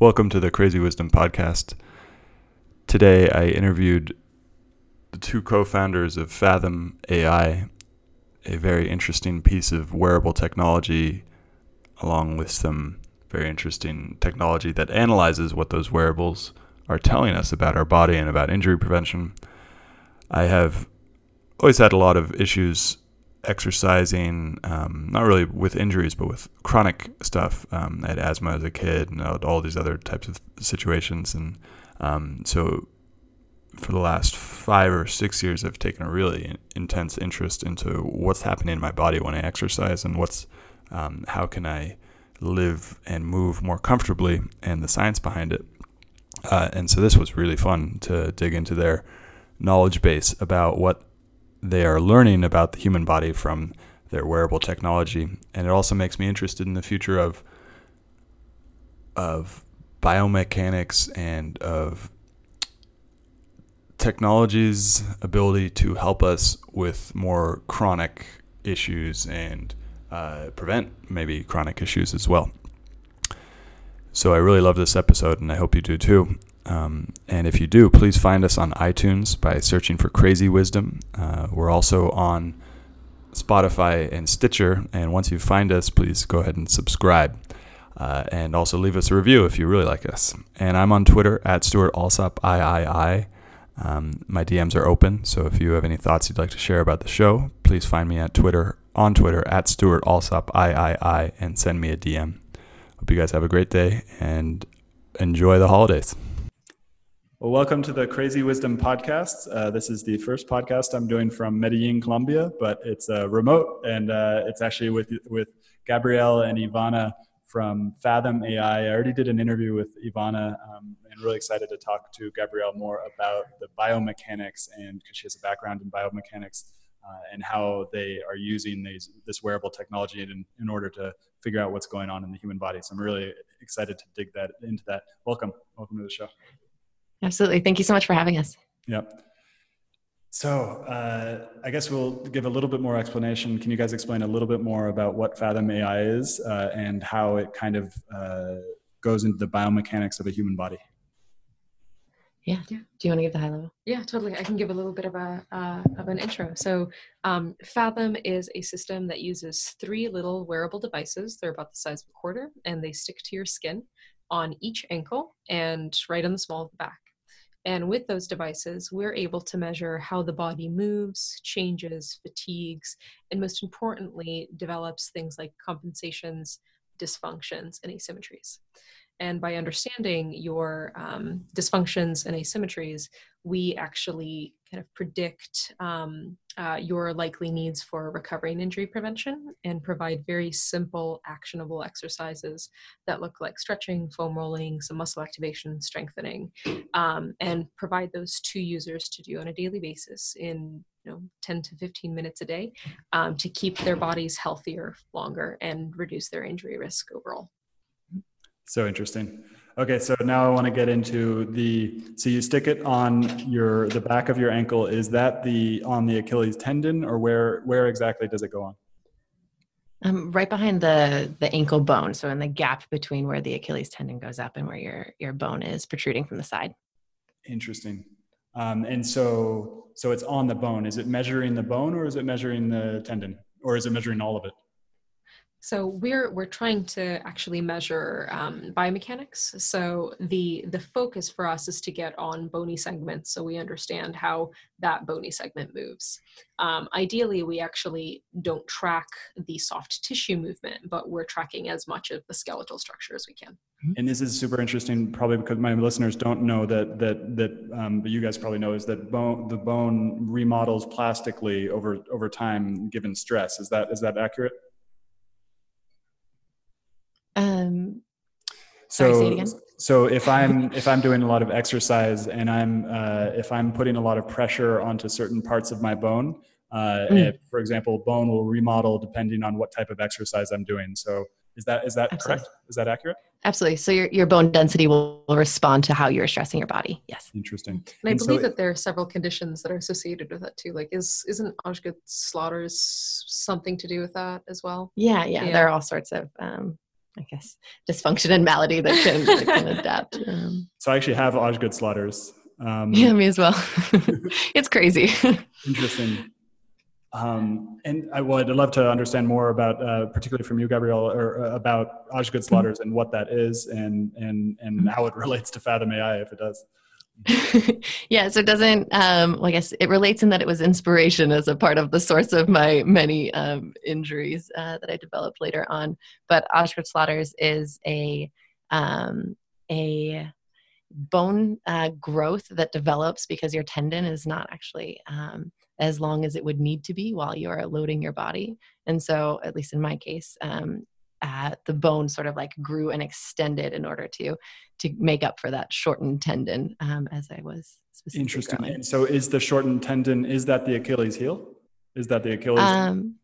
Welcome to the Crazy Wisdom Podcast. Today I interviewed the two co founders of Fathom AI, a very interesting piece of wearable technology, along with some very interesting technology that analyzes what those wearables are telling us about our body and about injury prevention. I have always had a lot of issues exercising, um, not really with injuries, but with chronic stuff. Um, I had asthma as a kid and all these other types of situations. And um, so for the last five or six years, I've taken a really intense interest into what's happening in my body when I exercise and what's um, how can I live and move more comfortably and the science behind it. Uh, and so this was really fun to dig into their knowledge base about what they are learning about the human body from their wearable technology, and it also makes me interested in the future of of biomechanics and of technology's ability to help us with more chronic issues and uh, prevent maybe chronic issues as well. So I really love this episode, and I hope you do too. Um, and if you do, please find us on iTunes by searching for Crazy Wisdom. Uh, we're also on Spotify and Stitcher. And once you find us, please go ahead and subscribe. Uh, and also leave us a review if you really like us. And I'm on Twitter at Stuart Alsop III. Um, my DMs are open, so if you have any thoughts you'd like to share about the show, please find me at Twitter on Twitter at Stuart Alsop III and send me a DM. Hope you guys have a great day and enjoy the holidays. Well, welcome to the Crazy Wisdom Podcast. Uh, this is the first podcast I'm doing from Medellin, Colombia, but it's uh, remote, and uh, it's actually with with Gabrielle and Ivana from Fathom AI. I already did an interview with Ivana, um, and really excited to talk to Gabrielle more about the biomechanics, and because she has a background in biomechanics, uh, and how they are using these, this wearable technology in, in order to figure out what's going on in the human body. So I'm really excited to dig that into that. Welcome, welcome to the show. Absolutely. Thank you so much for having us. Yep. So uh, I guess we'll give a little bit more explanation. Can you guys explain a little bit more about what Fathom AI is uh, and how it kind of uh, goes into the biomechanics of a human body? Yeah. yeah. Do you want to give the high level? Yeah, totally. I can give a little bit of a uh, of an intro. So, um, Fathom is a system that uses three little wearable devices. They're about the size of a quarter, and they stick to your skin on each ankle and right on the small of the back. And with those devices, we're able to measure how the body moves, changes, fatigues, and most importantly, develops things like compensations, dysfunctions, and asymmetries. And by understanding your um, dysfunctions and asymmetries, we actually kind of predict um, uh, your likely needs for recovery and injury prevention and provide very simple, actionable exercises that look like stretching, foam rolling, some muscle activation, strengthening, um, and provide those to users to do on a daily basis in you know 10 to 15 minutes a day um, to keep their bodies healthier longer and reduce their injury risk overall. So interesting. Okay, so now I want to get into the. So you stick it on your the back of your ankle. Is that the on the Achilles tendon, or where where exactly does it go on? Um, right behind the the ankle bone, so in the gap between where the Achilles tendon goes up and where your your bone is protruding from the side. Interesting. Um, and so so it's on the bone. Is it measuring the bone, or is it measuring the tendon, or is it measuring all of it? So we're we're trying to actually measure um, biomechanics. So the the focus for us is to get on bony segments, so we understand how that bony segment moves. Um, ideally, we actually don't track the soft tissue movement, but we're tracking as much of the skeletal structure as we can. Mm-hmm. And this is super interesting, probably because my listeners don't know that that that, um, but you guys probably know is that bone the bone remodels plastically over over time given stress. Is that is that accurate? Um, so, sorry, so if I'm if I'm doing a lot of exercise and I'm uh, if I'm putting a lot of pressure onto certain parts of my bone, uh, mm. if, for example, bone will remodel depending on what type of exercise I'm doing. So is that is that Absolutely. correct? Is that accurate? Absolutely. So your, your bone density will, will respond to how you're stressing your body. Yes. Interesting. And, and I believe so that there are several conditions that are associated with that too. Like is isn't Osgood Schlatter's something to do with that as well? Yeah, yeah. yeah. There are all sorts of um, I guess dysfunction and malady that can, that can adapt. Um, so I actually have Osgood Schlatter's. Um, yeah, me as well. it's crazy. interesting. Um, and I would love to understand more about, uh, particularly from you, Gabrielle, or uh, about Osgood Schlatter's mm-hmm. and what that is, and and and mm-hmm. how it relates to Fathom AI, if it does. yeah, so it doesn't. Um, well, I guess it relates in that it was inspiration as a part of the source of my many um, injuries uh, that I developed later on. But Osgood-Schlatter's is a um, a bone uh, growth that develops because your tendon is not actually um, as long as it would need to be while you are loading your body. And so, at least in my case, um, uh, the bone sort of like grew and extended in order to to make up for that shortened tendon um, as I was specifically interesting. Growing. And so, is the shortened tendon is that the Achilles heel? Is that the Achilles? Um,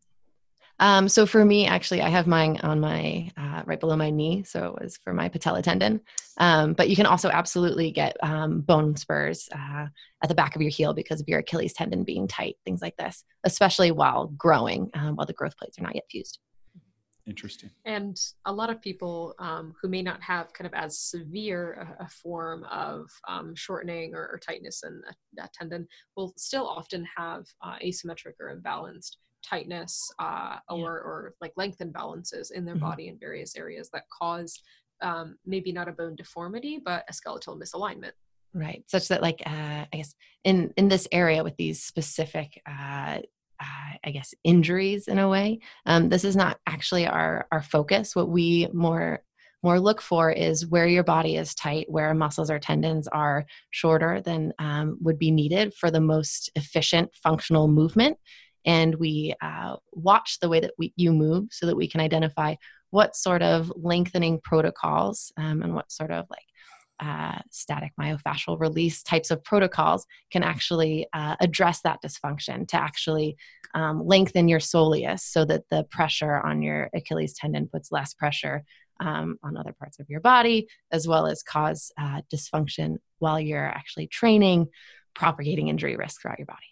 um, so for me, actually, I have mine on my uh, right below my knee, so it was for my patella tendon. Um, but you can also absolutely get um, bone spurs uh, at the back of your heel because of your Achilles tendon being tight, things like this, especially while growing, um, while the growth plates are not yet fused. Interesting. And a lot of people um, who may not have kind of as severe a, a form of um, shortening or, or, tightness in a, a, tendon will still often have uh, asymmetric or imbalanced tightness uh, or, yeah. or like length imbalances in their mm-hmm. body in various areas that cause um, maybe not a bone deformity, but a skeletal misalignment. Right. Such that like, uh, I guess in, in this area with these specific, uh, uh, I guess injuries in a way. Um, this is not actually our our focus. What we more more look for is where your body is tight, where muscles or tendons are shorter than um, would be needed for the most efficient functional movement, and we uh, watch the way that we, you move so that we can identify what sort of lengthening protocols um, and what sort of like uh, static myofascial release types of protocols can actually uh, address that dysfunction to actually um, lengthen your soleus so that the pressure on your Achilles tendon puts less pressure um, on other parts of your body, as well as cause uh, dysfunction while you're actually training, propagating injury risk throughout your body.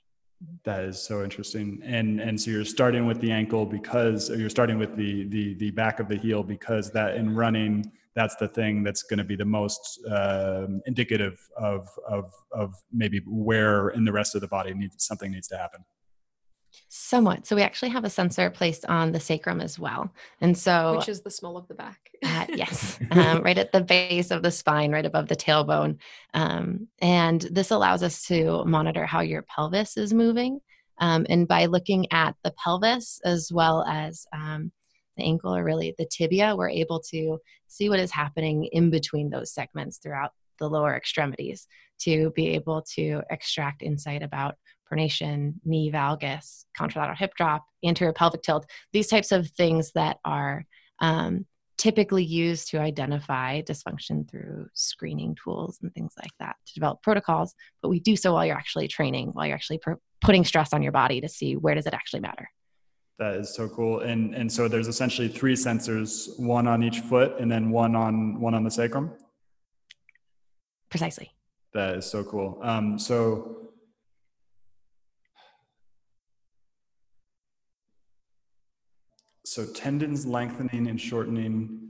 That is so interesting. And and so you're starting with the ankle because you're starting with the the the back of the heel because that in running that's the thing that's going to be the most uh, indicative of of of maybe where in the rest of the body needs something needs to happen. Somewhat. So we actually have a sensor placed on the sacrum as well, and so which is the small of the back. uh, yes, um, right at the base of the spine, right above the tailbone, um, and this allows us to monitor how your pelvis is moving, um, and by looking at the pelvis as well as um, the ankle or really the tibia, we're able to see what is happening in between those segments throughout the lower extremities to be able to extract insight about pronation, knee valgus, contralateral hip drop, anterior pelvic tilt, these types of things that are um, typically used to identify dysfunction through screening tools and things like that to develop protocols. But we do so while you're actually training, while you're actually putting stress on your body to see where does it actually matter. That is so cool. And and so there's essentially three sensors, one on each foot and then one on one on the sacrum. Precisely. That is so cool. Um, so so tendons lengthening and shortening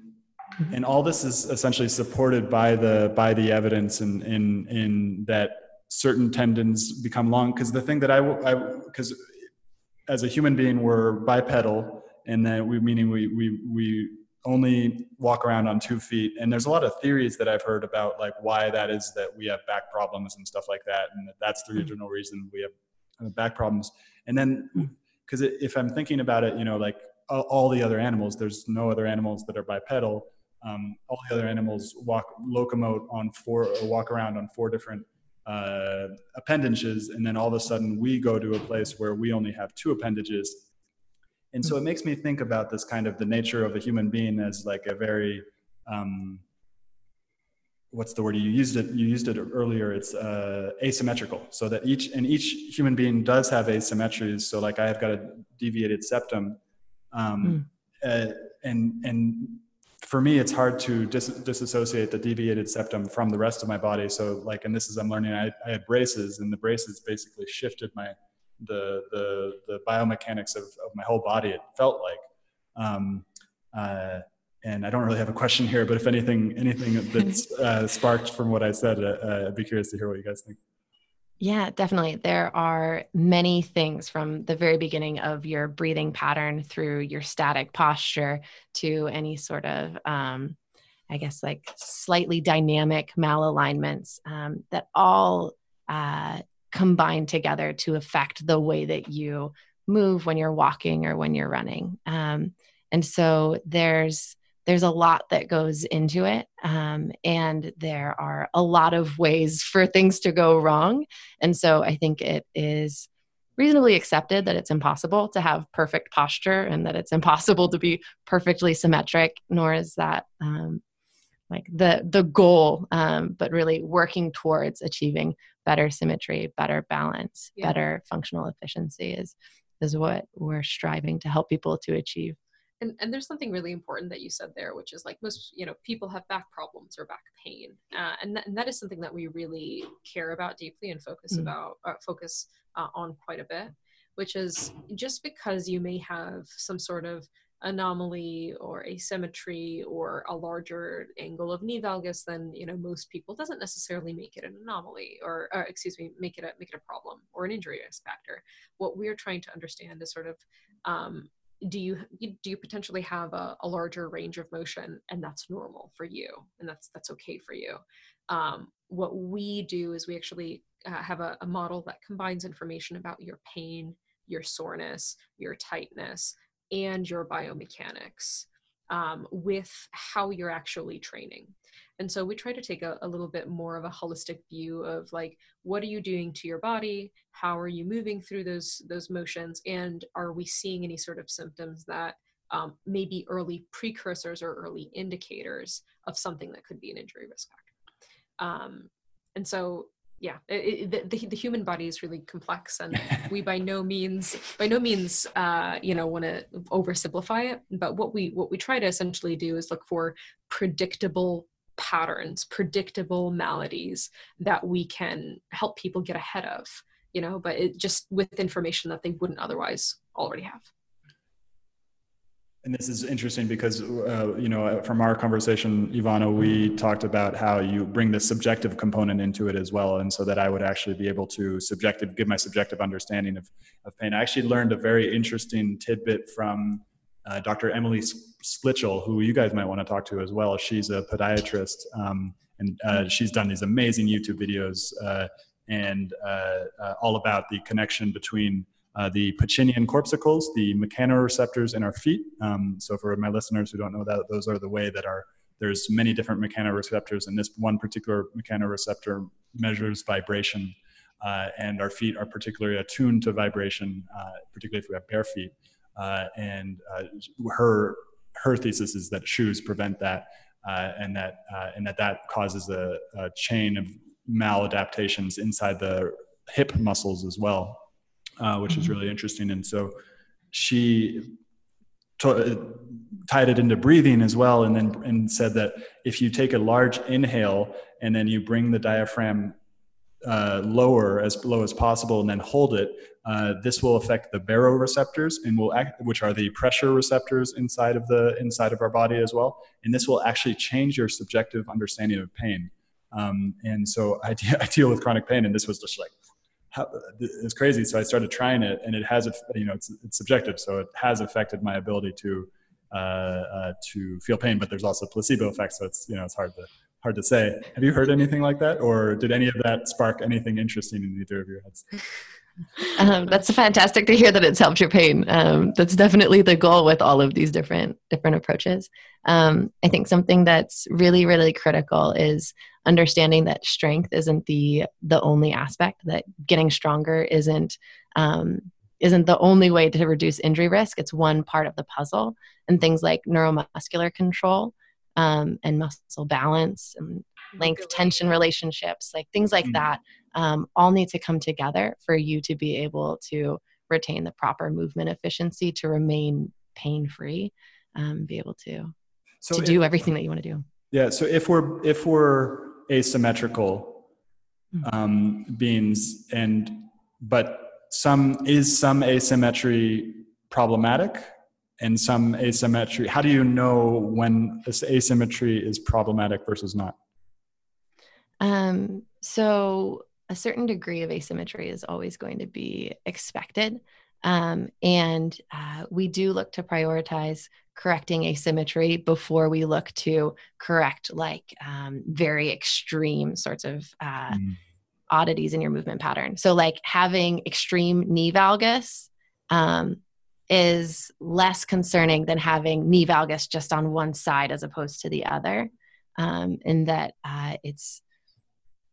mm-hmm. and all this is essentially supported by the by the evidence in in in that certain tendons become long because the thing that I i because as a human being we're bipedal and that we meaning we we we only walk around on two feet and there's a lot of theories that i've heard about like why that is that we have back problems and stuff like that and that that's the mm-hmm. original reason we have back problems and then because if i'm thinking about it you know like all the other animals. There's no other animals that are bipedal. Um, all the other animals walk locomote on four or walk around on four different uh, appendages, and then all of a sudden we go to a place where we only have two appendages. And so it makes me think about this kind of the nature of a human being as like a very um, what's the word you used it you used it earlier it's uh, asymmetrical so that each and each human being does have asymmetries so like i have got a deviated septum um, mm. uh, and and for me, it's hard to dis- disassociate the deviated septum from the rest of my body. So like, and this is I'm learning. I, I had braces, and the braces basically shifted my the the the biomechanics of, of my whole body. It felt like, um, uh, and I don't really have a question here, but if anything, anything that's uh, sparked from what I said, uh, uh, I'd be curious to hear what you guys think. Yeah, definitely. There are many things from the very beginning of your breathing pattern through your static posture to any sort of, um, I guess, like slightly dynamic malalignments um, that all uh, combine together to affect the way that you move when you're walking or when you're running. Um, and so there's there's a lot that goes into it um, and there are a lot of ways for things to go wrong and so i think it is reasonably accepted that it's impossible to have perfect posture and that it's impossible to be perfectly symmetric nor is that um, like the the goal um, but really working towards achieving better symmetry better balance yeah. better functional efficiency is is what we're striving to help people to achieve and, and there's something really important that you said there which is like most you know people have back problems or back pain uh, and, th- and that is something that we really care about deeply and focus mm-hmm. about uh, focus uh, on quite a bit which is just because you may have some sort of anomaly or asymmetry or a larger angle of knee valgus than you know most people doesn't necessarily make it an anomaly or, or excuse me make it a make it a problem or an injury risk factor what we're trying to understand is sort of um, do you do you potentially have a, a, larger range of motion and that's normal for you and that's that's okay for you? Um, what we do is we actually uh, have a, a model that combines information about your pain your soreness your tightness and your biomechanics um, with how you're actually training. And so we try to take a, a, little bit more of a holistic view of like what are you doing to your body? How are you moving through those those motions? And are we seeing any sort of symptoms that um, may be early precursors or early indicators of something that could be an injury risk factor? Um, and so yeah it, it, the, the human body is really complex and we by no means by no means uh, you know want to oversimplify it but what we what we try to essentially do is look for predictable patterns predictable maladies that we can help people get ahead of you know but it just with information that they wouldn't otherwise already have and this is interesting because, uh, you know, from our conversation, Ivana, we talked about how you bring the subjective component into it as well. And so that I would actually be able to subjective, give my subjective understanding of, of pain. I actually learned a very interesting tidbit from uh, Dr. Emily Splichal, who you guys might want to talk to as well. She's a podiatrist um, and uh, she's done these amazing YouTube videos uh, and uh, uh, all about the connection between uh, the Pacinian corpuscles, the mechanoreceptors in our feet. Um, so for my listeners who don't know that, those are the way that our there's many different mechanoreceptors, and this one particular mechanoreceptor measures vibration, uh, and our feet are particularly attuned to vibration, uh, particularly if we have bare feet. Uh, and uh, her her thesis is that shoes prevent that, and that and that that causes a, a chain of maladaptations inside the hip muscles as well uh, which is mm-hmm. really interesting. And so she t- tied it into breathing as well, and then and said that if you take a large inhale and then you bring the diaphragm uh, lower as low as possible and then hold it, uh, this will affect the baroreceptors and will act, which are the pressure receptors inside of the inside of our body as well. And this will actually change your subjective understanding of pain. Um, and so I, de- I deal with chronic pain, and this was just like how, it's crazy. So I started trying it, and it has, you know, it's, it's subjective, so it has affected my ability to uh, uh, to feel pain. But there's also placebo effects, so it's you know it's hard to hard to say. Have you heard anything like that, or did any of that spark anything interesting in either of your heads? Um, that's fantastic to hear that it's helped your pain. Um, that's definitely the goal with all of these different different approaches. Um, I think something that's really really critical is understanding that strength isn't the the only aspect. That getting stronger isn't um, isn't the only way to reduce injury risk. It's one part of the puzzle, and things like neuromuscular control um, and muscle balance and length tension relationships, like things like mm-hmm. that um, all need to come together for you to be able to retain the proper movement efficiency to remain pain free um, be able to so to if, do everything that you want to do yeah so if we're if we're asymmetrical mm-hmm. um, beings and but some is some asymmetry problematic and some asymmetry. How do you know when this asymmetry is problematic versus not? Um, so a certain degree of asymmetry is always going to be expected. Um, and uh, we do look to prioritize correcting asymmetry before we look to correct like um, very extreme sorts of uh, mm. oddities in your movement pattern. So, like having extreme knee valgus um, is less concerning than having knee valgus just on one side as opposed to the other, um, in that uh, it's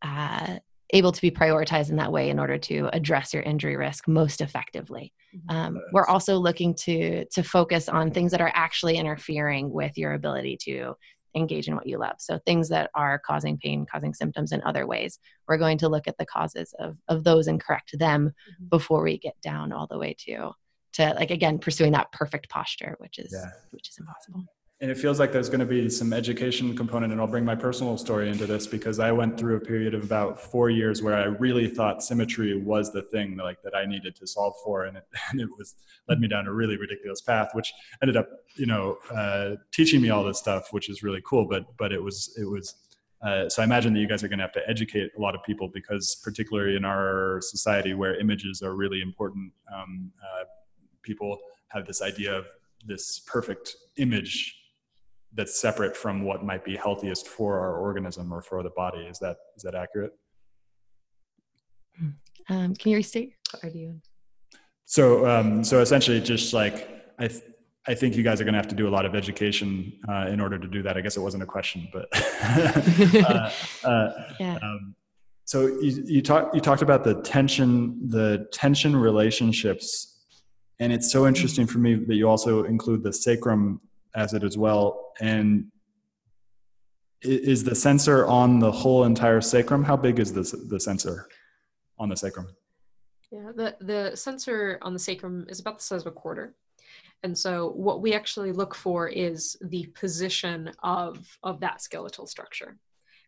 uh, able to be prioritized in that way in order to address your injury risk most effectively. Mm-hmm. Um, we're also looking to to focus on things that are actually interfering with your ability to engage in what you love. So things that are causing pain, causing symptoms in other ways. We're going to look at the causes of of those and correct them mm-hmm. before we get down all the way to to like again pursuing that perfect posture, which is yeah. which is impossible and it feels like there's going to be some education component and i'll bring my personal story into this because i went through a period of about four years where i really thought symmetry was the thing like that i needed to solve for and it, and it was led me down a really ridiculous path which ended up you know uh, teaching me all this stuff which is really cool but but it was it was uh, so I imagine that you guys are going to have to educate a lot of people because, particularly in our society where images are really important, um, uh, people have this idea of this perfect image that's separate from what might be healthiest for our organism or for the body. Is that is that accurate? Um, can you restate? What are you? So um, so essentially, just like I. Th- I think you guys are going to have to do a lot of education uh, in order to do that. I guess it wasn't a question, but uh, uh, yeah. Um, so you, you talked you talked about the tension the tension relationships, and it's so interesting for me that you also include the sacrum as it as well. And is the sensor on the whole entire sacrum? How big is this, the sensor on the sacrum? Yeah, the, the sensor on the sacrum is about the size of a quarter. And so what we actually look for is the position of, of that skeletal structure.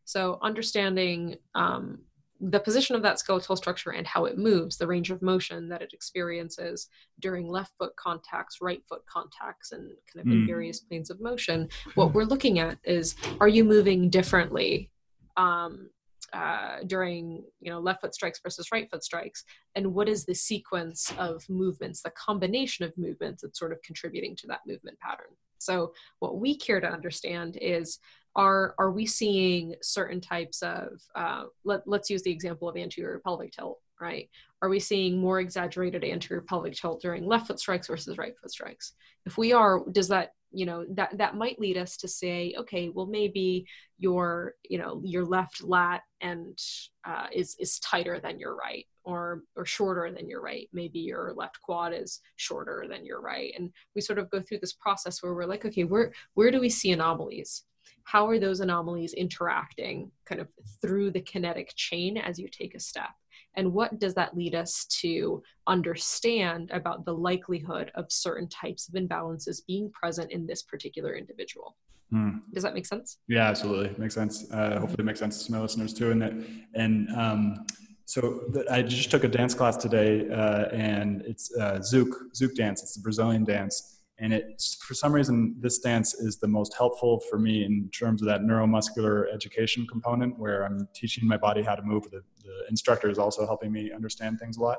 So understanding um, the position of that skeletal structure and how it moves, the range of motion that it experiences during left foot contacts, right foot contacts, and kind of mm. in various planes of motion. What we're looking at is are you moving differently um, uh, during you know left foot strikes versus right foot strikes, and what is the sequence of movements, the combination of movements that's sort of contributing to that movement pattern. So what we care to understand is are are we seeing certain types of uh, let, let's use the example of anterior pelvic tilt right? Are we seeing more exaggerated anterior pelvic tilt during left foot strikes versus right foot strikes? If we are does that you know that that might lead us to say okay well maybe your you know your left lat and uh, is is tighter than your right or or shorter than your right. Maybe your left quad is shorter than your right. And we sort of go through this process where we're like okay where where do we see anomalies how are those anomalies interacting kind of through the kinetic chain as you take a step? And what does that lead us to understand about the likelihood of certain types of imbalances being present in this particular individual? Hmm. does that make sense? Yeah absolutely. Makes sense. Uh, hopefully it makes sense to my listeners too and that and um, so I just took a dance class today, uh, and it's uh, Zouk Zouk dance. It's the Brazilian dance, and it for some reason this dance is the most helpful for me in terms of that neuromuscular education component where i'm teaching my body how to move. The, the instructor is also helping me understand things a lot.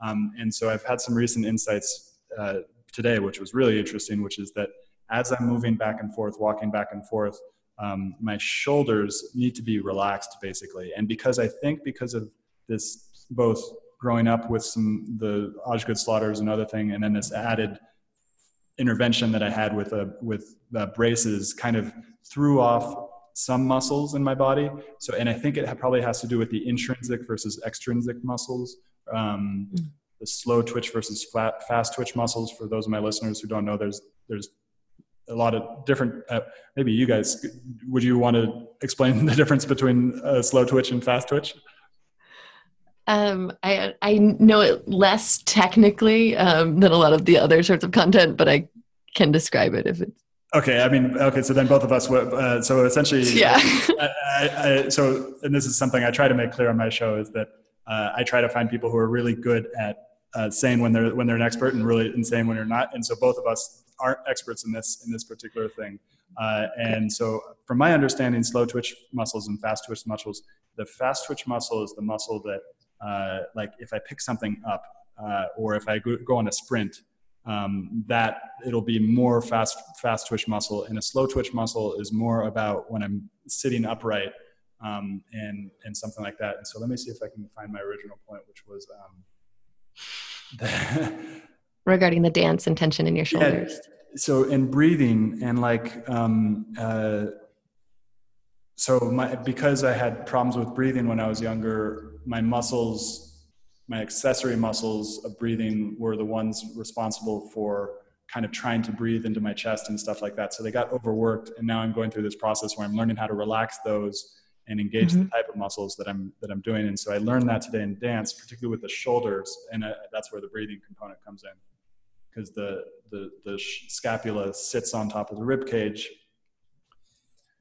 Um, and so i've had some recent insights uh, today which was really interesting which is that as i'm moving back and forth walking back and forth um, my shoulders need to be relaxed basically. And because i think because of this both growing up with some the Osgood Schlatter's and other thing and then this added intervention that I had with a with uh, braces kind of threw off some muscles in my body. So, and I think it probably has to do with the intrinsic versus extrinsic muscles, um, the slow twitch versus flat, fast twitch muscles. For those of my listeners who don't know, there's there's a lot of different. Uh, maybe you guys would you want to explain the difference between uh, slow twitch and fast twitch? Um, I I know it less technically um, than a lot of the other sorts of content, but I can describe it if it's okay. I mean, okay. So then both of us. Uh, so essentially, yeah. I, I, I, so and this is something I try to make clear on my show is that uh, I try to find people who are really good at uh, saying when they're when they're an expert and really and saying when you're not. And so both of us aren't experts in this in this particular thing. Uh, and so, from my understanding, slow twitch muscles and fast twitch muscles, the fast twitch muscle is the muscle that, uh, like, if I pick something up uh, or if I go, go on a sprint, um, that it'll be more fast fast twitch muscle, and a slow twitch muscle is more about when I'm sitting upright um, and and something like that. And so, let me see if I can find my original point, which was. Um, regarding the dance and tension in your shoulders. Yeah, so in breathing and like um, uh, so my because I had problems with breathing when I was younger, my muscles, my accessory muscles of breathing were the ones responsible for kind of trying to breathe into my chest and stuff like that. So they got overworked, and now I'm going through this process where I'm learning how to relax those and engage mm-hmm. the type of muscles that I'm that I'm doing. And so I learned that today in dance, particularly with the shoulders, and uh, that's where the breathing component comes in because the, the, the scapula sits on top of the rib cage.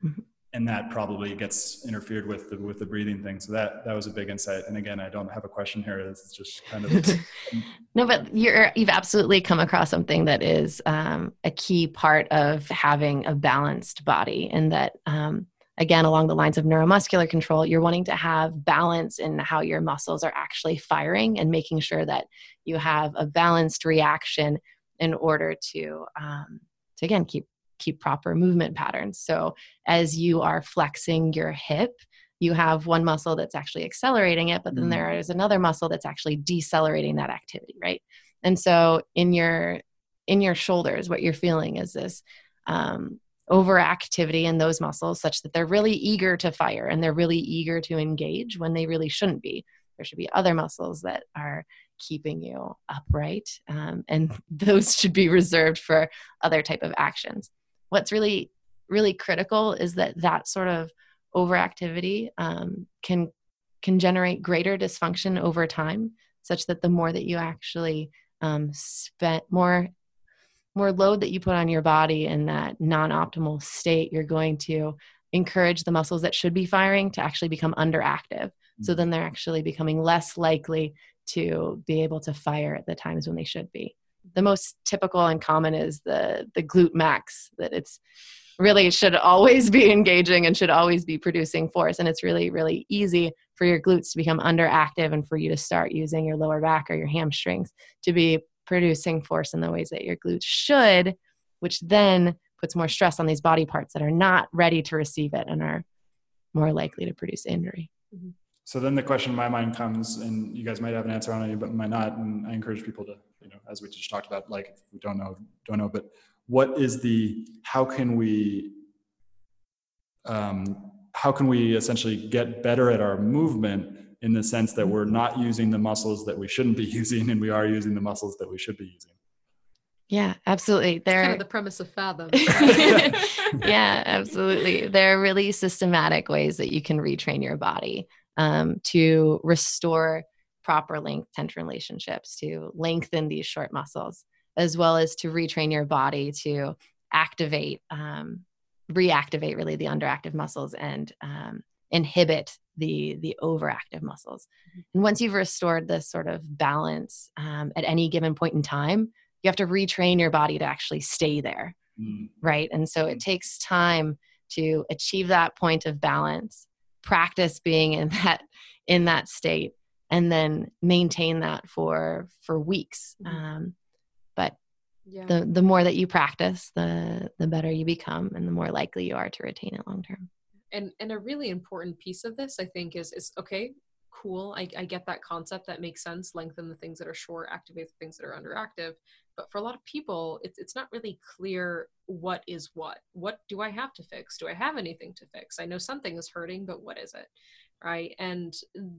Mm-hmm. And that probably gets interfered with the, with the breathing thing. So that, that was a big insight. And again, I don't have a question here. It's just kind of. no, but you're, you've absolutely come across something that is um, a key part of having a balanced body and that um, again along the lines of neuromuscular control you're wanting to have balance in how your muscles are actually firing and making sure that you have a balanced reaction in order to um, to again keep keep proper movement patterns so as you are flexing your hip you have one muscle that's actually accelerating it but then mm. there is another muscle that's actually decelerating that activity right and so in your in your shoulders what you're feeling is this um, overactivity in those muscles such that they're really eager to fire and they're really eager to engage when they really shouldn't be. There should be other muscles that are keeping you upright, um, and those should be reserved for other type of actions. What's really really critical is that that sort of overactivity um, can can generate greater dysfunction over time, such that the more that you actually um, spend more more load that you put on your body in that non-optimal state you're going to encourage the muscles that should be firing to actually become underactive so mm. then they're actually becoming less likely to be able to fire at the times when they should be the most typical and common is the the glute max that it's really should always be engaging and should always be producing force and it's really really easy for your glutes to become underactive and for you to start using your lower back or your hamstrings to be producing force in the ways that your glutes should, which then puts more stress on these body parts that are not ready to receive it and are more likely to produce injury. Mm-hmm. So then the question in my mind comes, and you guys might have an answer on it, but might not. And I encourage people to, you know, as we just talked about, like if we don't know, don't know. But what is the? How can we? Um, how can we essentially get better at our movement in the sense that we're not using the muscles that we shouldn't be using and we are using the muscles that we should be using yeah absolutely they're kind of the premise of fathom yeah absolutely there are really systematic ways that you can retrain your body um, to restore proper length tension relationships to lengthen these short muscles as well as to retrain your body to activate um, reactivate really the underactive muscles and um, inhibit the the overactive muscles mm-hmm. and once you've restored this sort of balance um, at any given point in time you have to retrain your body to actually stay there mm. right and so it mm. takes time to achieve that point of balance practice being in that in that state and then maintain that for for weeks. Mm-hmm. um, but yeah. the the more that you practice the the better you become and the more likely you are to retain it long term. And and a really important piece of this i think is is okay cool. I, I get that concept. That makes sense. Lengthen the things that are short activate the things that are underactive. But for a lot of people it's, it's not really clear what is what. What do i have to fix? Do i have anything to fix? I know something is hurting but what is it right and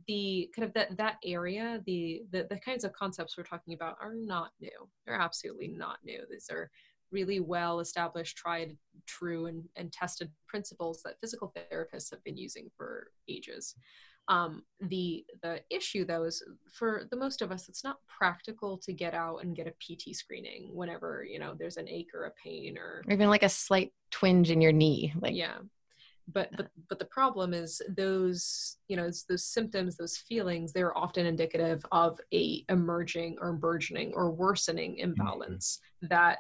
the kind of that that area the, the the kinds of concepts we're talking about are not new they're absolutely not new these are really well established, tried, true, and, and tested principles that physical therapists have been using for ages. Um, the the issue though is for the most of us, it's not practical to get out and get a PT screening whenever you know there's an ache or a pain or, or even like a slight twinge in your knee. Like yeah, but but but the problem is those you know those symptoms those feelings they're often indicative of a emerging or burgeoning or worsening imbalance mm-hmm. that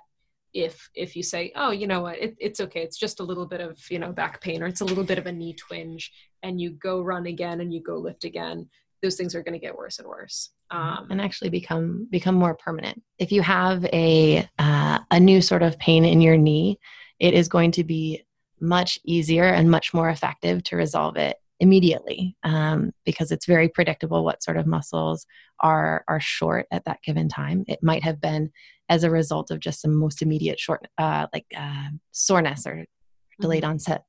if if you say oh you know what it, it's okay it's just a little bit of you know back pain or it's a little bit of a knee twinge and you go run again and you go lift again those things are going to get worse and worse um, and actually become become more permanent if you have a uh, a new sort of pain in your knee it is going to be much easier and much more effective to resolve it immediately um, because it's very predictable what sort of muscles are are short at that given time. It might have been as a result of just some most immediate short, uh, like uh, soreness or delayed mm-hmm. onset.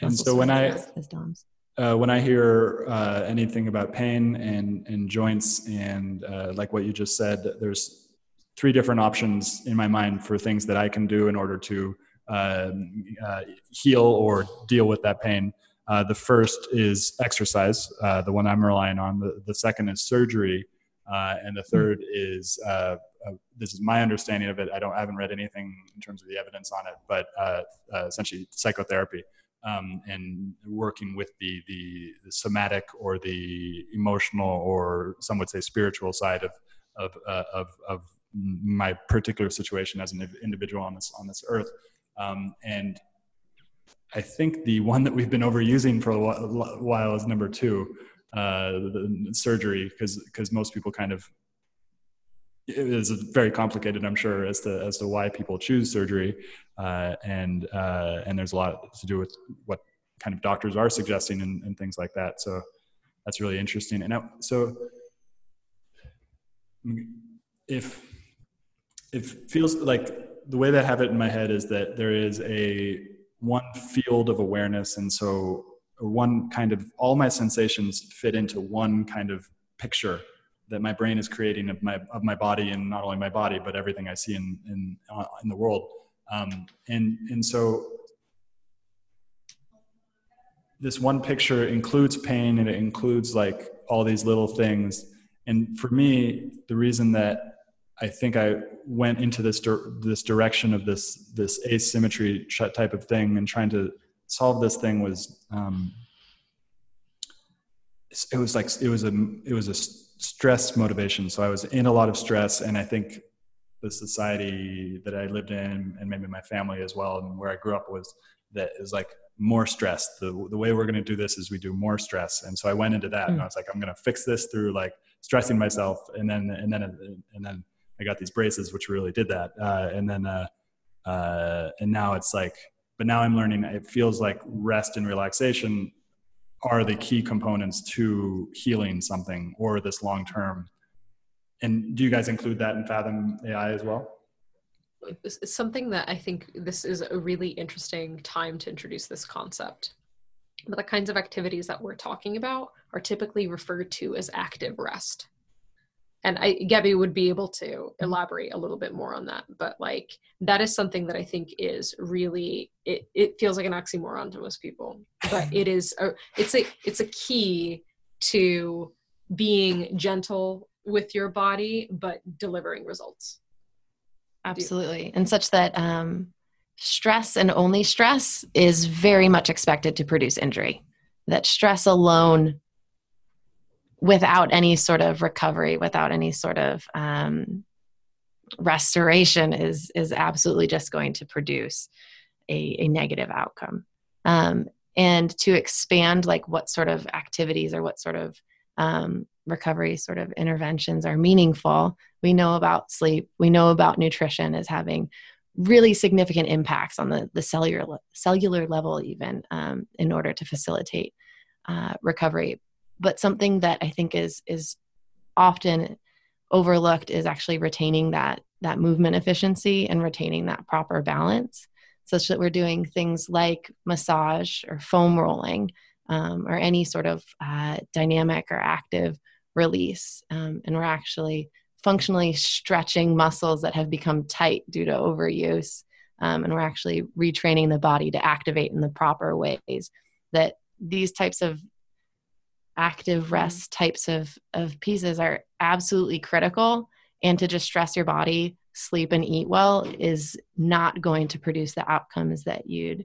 And so when I as DOMS. Uh, when I hear uh, anything about pain and and joints and uh, like what you just said, there's three different options in my mind for things that I can do in order to um, uh, heal or deal with that pain. Uh, the first is exercise, uh, the one I'm relying on. The, the second is surgery, uh, and the third is uh, uh, this is my understanding of it. I don't I haven't read anything in terms of the evidence on it, but essentially psychotherapy um, and working with the, the, the somatic or the emotional or some would say spiritual side of of of, of my particular situation as an individual on this on this earth. Um, and I think the one that we've been overusing for a while is number two, uh, surgery, because because most people kind of it is very complicated, I'm sure, as to as to why people choose surgery, uh, and uh, and there's a lot to do with what kind of doctors are suggesting and, and things like that. So that's really interesting. And so if it feels like the way that I have it in my head is that there is a one field of awareness. And so one kind of all my sensations fit into one kind of picture that my brain is creating of my of my body and not only my body but everything I see in in uh, in the world. Um, and and so this one picture includes pain and it includes like all these little things. And for me the reason that I think I went into this this direction of this this asymmetry type of thing and trying to solve this thing was um, it was like it was a it was a stress motivation. So I was in a lot of stress, and I think the society that I lived in and maybe my family as well and where I grew up was that is like more stress. The the way we're going to do this is we do more stress, and so I went into that mm. and I was like, I'm going to fix this through like stressing myself, and then and then and then I got these braces, which really did that. Uh, and then, uh, uh, and now it's like, but now I'm learning. It feels like rest and relaxation are the key components to healing something or this long term. And do you guys include that in Fathom AI as well? It's something that I think this is a really interesting time to introduce this concept. But the kinds of activities that we're talking about are typically referred to as active rest and I Gabby would be able to mm-hmm. elaborate a little bit more on that. But like that is something that I think is really it it feels like an oxymoron to most people, but it is a it's a it's a key to being gentle with your body but delivering results. Absolutely. And such that um stress and only stress is very much expected to produce injury. That stress alone without any sort of recovery, without any sort of um, restoration, is is absolutely just going to produce a, a negative outcome. Um, and to expand, like what sort of activities or what sort of um, recovery sort of interventions are meaningful, we know about sleep, we know about nutrition as having really significant impacts on the, the cellular cellular level even um, in order to facilitate uh, recovery but something that I think is is often overlooked is actually retaining that that movement efficiency and retaining that proper balance such that we're doing things like massage or foam rolling um, or any sort of uh, dynamic or active release um, and we're actually functionally stretching muscles that have become tight due to overuse um, and we're actually retraining the body to activate in the proper ways that these types of active mm-hmm. rest types of of pieces are absolutely critical and to just stress your body sleep and eat well is not going to produce the outcomes that you'd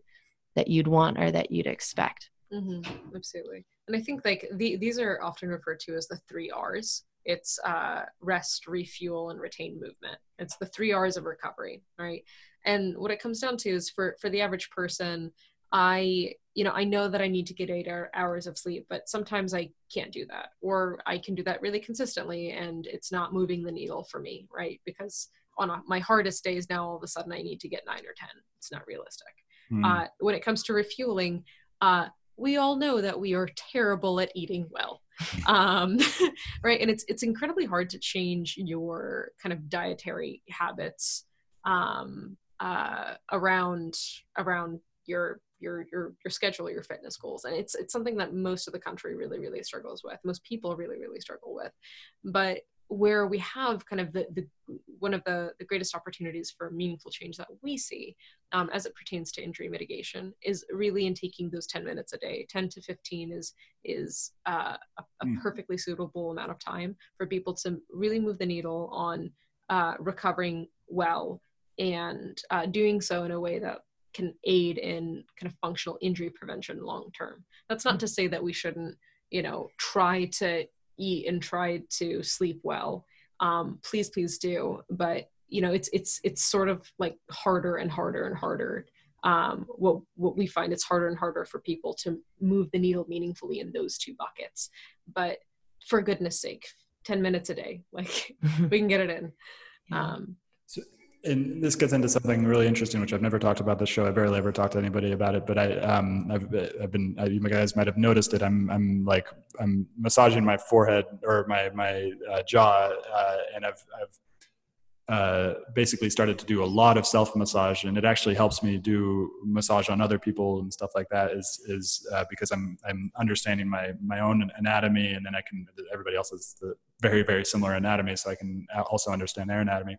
that you'd want or that you'd expect mm-hmm. absolutely and i think like the, these are often referred to as the three r's it's uh, rest, refuel, and retain movement. It's the three R's of recovery, right? And what it comes down to is for for the average person, I you know I know that I need to get eight hours of sleep, but sometimes I can't do that, or I can do that really consistently, and it's not moving the needle for me, right? Because on a, my hardest days now, all of a sudden I need to get nine or ten. It's not realistic. Mm. Uh, when it comes to refueling, uh, we all know that we are terrible at eating well um, right and it's it's incredibly hard to change your kind of dietary habits um, uh, around around your your your your schedule your fitness goals and it's it's something that most of the country really really struggles with most people really really struggle with but where we have kind of the, the one of the, the greatest opportunities for meaningful change that we see um, as it pertains to injury mitigation is really in taking those 10 minutes a day 10 to 15 is is uh, a, a mm. perfectly suitable amount of time for people to really move the needle on uh, recovering well and uh, doing so in a way that can aid in kind of functional injury prevention long term. That's not mm. to say that we shouldn't you know try to eat and try to sleep well. Um, please please do. But you know it's it's it's sort of like harder and harder and harder. Um, what what we find it's harder and harder for people to move the needle meaningfully in those two buckets. But for goodness sake 10 minutes a day like we can get it in. Um, and this gets into something really interesting, which I've never talked about this show. I barely ever talked to anybody about it, but I, um, I've, I've been, you guys might have noticed it. I'm, I'm like, I'm massaging my forehead or my, my uh, jaw, uh, and I've, I've uh, basically started to do a lot of self massage, and it actually helps me do massage on other people and stuff like that. Is is uh, because I'm I'm understanding my my own anatomy, and then I can everybody else has the very very similar anatomy, so I can also understand their anatomy.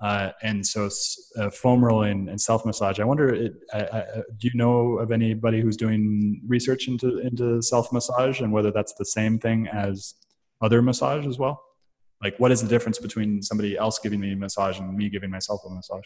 Uh, and so uh, foam rolling and self massage. I wonder, it, I, I, do you know of anybody who's doing research into into self massage and whether that's the same thing as other massage as well? Like, what is the difference between somebody else giving me a massage and me giving myself a massage?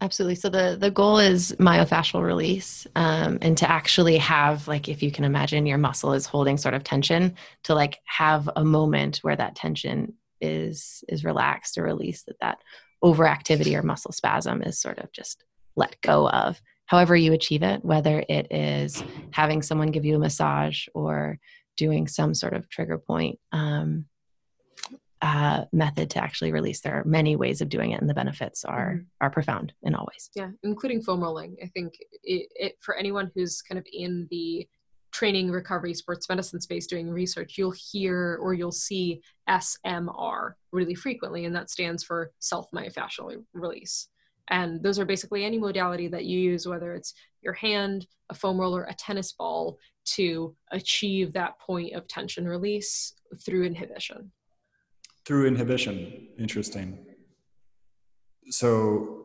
Absolutely. So the the goal is myofascial release, um, and to actually have like if you can imagine your muscle is holding sort of tension, to like have a moment where that tension is is relaxed or released. That that overactivity or muscle spasm is sort of just let go of. However, you achieve it, whether it is having someone give you a massage or doing some sort of trigger point um, uh, method to actually release. There are many ways of doing it, and the benefits are mm-hmm. are profound in all ways. Yeah, including foam rolling. I think it, it for anyone who's kind of in the training recovery sports medicine space doing research you'll hear or you'll see smr really frequently and that stands for self myofascial release. And those are basically any modality that you use whether it's your hand a foam roller a tennis ball to achieve that point of tension release through inhibition. Through inhibition. Interesting. So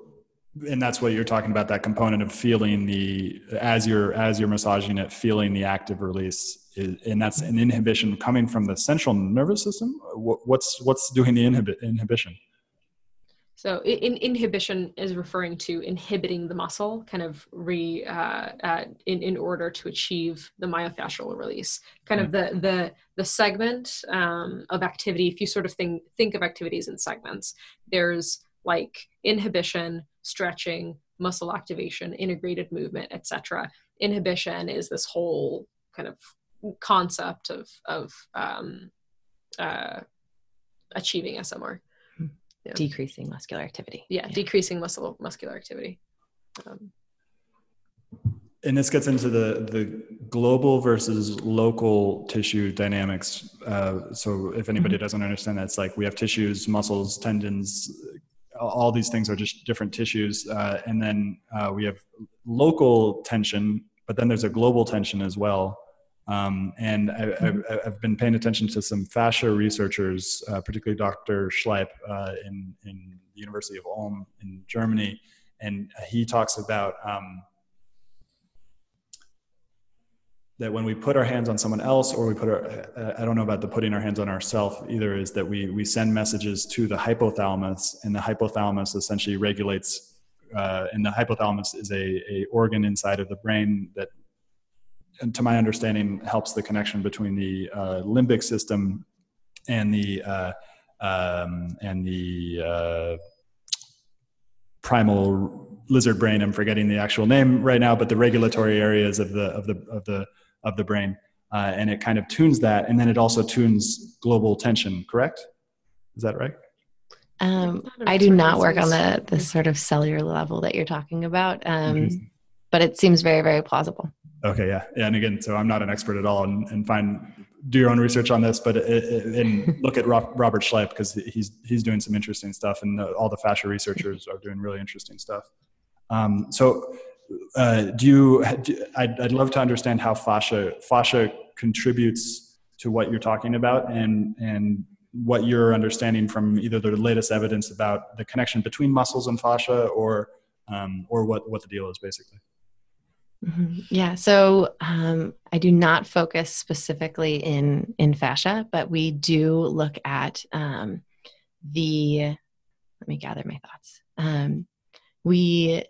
and that's what you're talking about that component of feeling the as you're as you're massaging it feeling the active release and that's an inhibition coming from the central nervous system? What's what's doing the inhibit, inhibition? So in, inhibition is referring to inhibiting the muscle kind of re uh, uh, in, in order to achieve the myofascial release. Kind of the the the segment um, of activity if you sort of think think of activities in segments there's like inhibition stretching, muscle activation, integrated movement, etc. Inhibition is this whole kind of concept of of um, uh, achieving SMR. Hmm. Yeah. Decreasing muscular activity. Yeah, yeah, decreasing muscle muscular activity. Um, and this gets into the the global versus local tissue dynamics. Uh, so if anybody mm-hmm. doesn't understand that, it's like we have tissues, muscles, tendons, all these things are just different tissues. Uh, and then uh, we have local tension, but then there's a global tension as well. Um, and I, have been paying attention to some fascia researchers, uh, particularly Dr. Schleip uh, in, in the University of Ulm in Germany. And he talks about um, that when we put our hands on someone else or we put our uh, i don't know about the putting our hands on ourselves either is that we we send messages to the hypothalamus and the hypothalamus essentially regulates uh, and the hypothalamus is a, a organ inside of the brain that to my understanding helps the connection between the uh, limbic system and the uh, um, and the uh, primal lizard brain. I'm forgetting the actual name right now, but the regulatory areas of the of the of the of the brain, uh, and it kind of tunes that, and then it also tunes global tension. Correct? Is that right? Um, I do not work on the the sort of cellular level that you're talking about, um, but it seems very very plausible. Okay, yeah, yeah, and again, so I'm not an expert at all, and, and find do your own research on this, but it, it, and look at Robert Schleip because he's he's doing some interesting stuff, and the, all the fascia researchers are doing really interesting stuff. Um, so, uh, do you? I'd, I'd love to understand how fascia fascia contributes to what you're talking about, and and what you're understanding from either the latest evidence about the connection between muscles and fascia, or um, or what what the deal is basically. Mm-hmm. Yeah, so um, I do not focus specifically in in fascia, but we do look at um, the. Let me gather my thoughts. Um, we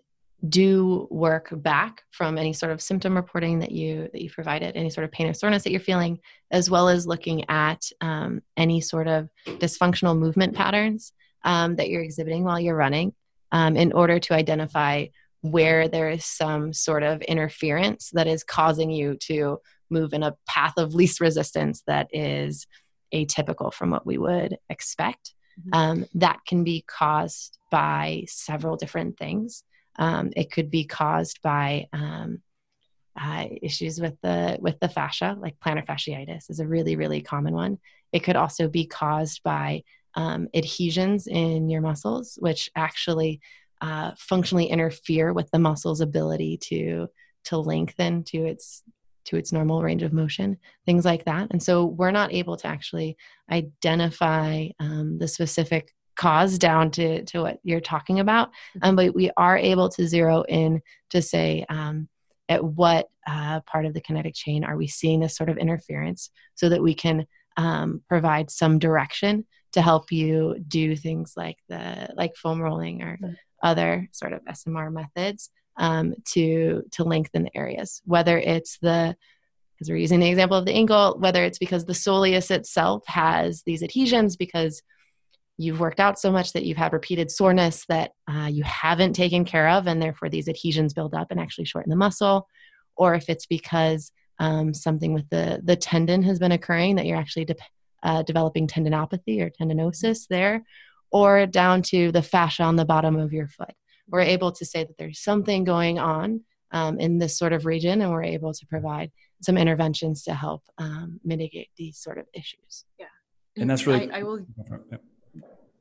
do work back from any sort of symptom reporting that you that you provided, any sort of pain or soreness that you're feeling, as well as looking at um, any sort of dysfunctional movement patterns um, that you're exhibiting while you're running, um, in order to identify where there is some sort of interference that is causing you to move in a path of least resistance that is atypical from what we would expect. Mm-hmm. Um, that can be caused by several different things. Um, it could be caused by um, uh, issues with the with the fascia, like plantar fasciitis is a really really common one. It could also be caused by um, adhesions in your muscles, which actually uh, functionally interfere with the muscle's ability to to lengthen to its to its normal range of motion things like that and so we're not able to actually identify um, the specific cause down to to what you're talking about mm-hmm. um, but we are able to zero in to say um, at what uh, part of the kinetic chain are we seeing this sort of interference so that we can um, provide some direction to help you do things like the like foam rolling or mm-hmm other sort of SMR methods um, to to lengthen the areas. Whether it's the because we're using the example of the ankle, whether it's because the soleus itself has these adhesions because you've worked out so much that you've had repeated soreness that uh, you haven't taken care of, and therefore these adhesions build up and actually shorten the muscle, or if it's because um, something with the the tendon has been occurring that you're actually de- uh, developing tendinopathy or tendinosis there, or down to the fascia on the bottom of your foot. We're able to say that there's something going on um, in this sort of region, and we're able to provide some interventions to help um, mitigate these sort of issues. Yeah, and that's really. I, I will.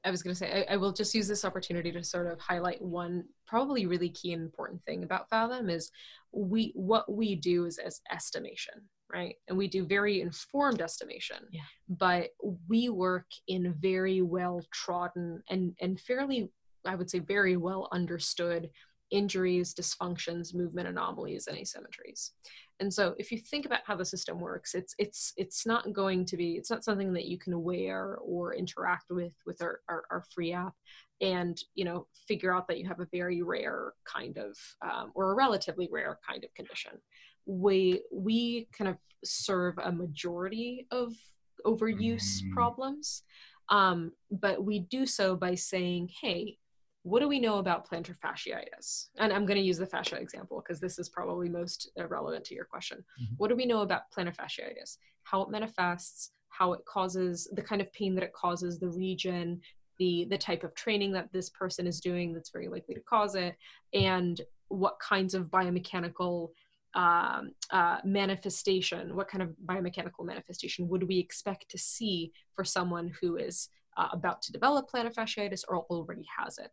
I was going to say, I, I, will just use this opportunity to sort of highlight one probably really key and important thing about Fathom is we what we do is as estimation, right? And we do very informed estimation, yeah. but we work in very well trodden and, and fairly, I would say, very well understood injuries, dysfunctions, movement anomalies, and asymmetries. And so if you think about how the system works, it's it's it's not going to be it's not something that you can wear or interact with with our, our, our free app and you know figure out that you have a very rare kind of um, or a relatively rare kind of condition we we kind of serve a majority of overuse mm. problems um, but we do so by saying hey what do we know about plantar fasciitis and i'm going to use the fascia example because this is probably most relevant to your question mm-hmm. what do we know about plantar fasciitis how it manifests how it causes the kind of pain that it causes the region the the type of training that this person is doing that's very likely to cause it and what kinds of biomechanical um, uh, manifestation, what kind of biomechanical manifestation would we expect to see for someone who is uh, about to develop plantar fasciitis or already has it?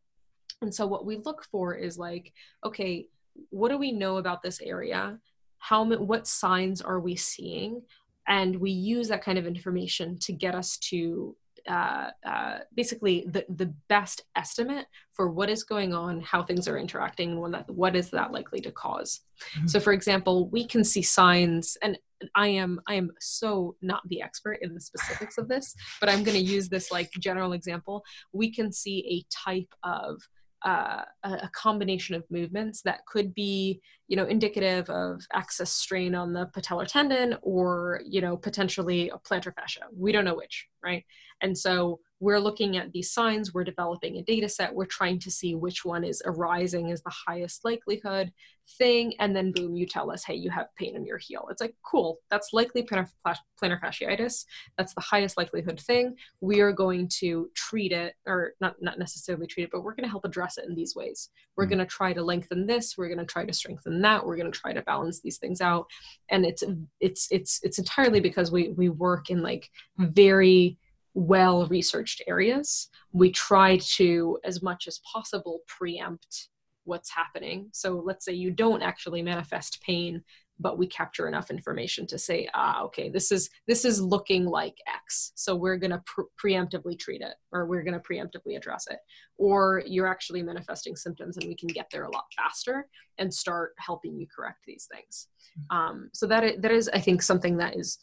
And so what we look for is like, okay, what do we know about this area? How what signs are we seeing? And we use that kind of information to get us to uh, uh, basically the, the best estimate for what is going on, how things are interacting, and what, that, what is that likely to cause. Mm-hmm. So, for example, we can see signs, and I am I am so not the expert in the specifics of this, but I'm going to use this like general example. We can see a type of uh, a combination of movements that could be you know indicative of excess strain on the patellar tendon or you know potentially a plantar fascia we don't know which right and so we're looking at these signs, we're developing a data set, we're trying to see which one is arising as the highest likelihood thing, and then boom, you tell us, hey, you have pain in your heel. It's like, cool, that's likely plantar, plantar fasciitis. That's the highest likelihood thing. We are going to treat it, or not, not necessarily treat it, but we're going to help address it in these ways. We're mm-hmm. going to try to lengthen this, we're going to try to strengthen that, we're going to try to balance these things out. And it's it's it's it's entirely because we we work in like very well researched areas. We try to, as much as possible, preempt what's happening. So let's say you don't actually manifest pain, but we capture enough information to say, ah, okay, this is this is looking like X. So we're going to pre- preemptively treat it, or we're going to preemptively address it. Or you're actually manifesting symptoms, and we can get there a lot faster and start helping you correct these things. Mm-hmm. Um, so that is, that is, I think, something that is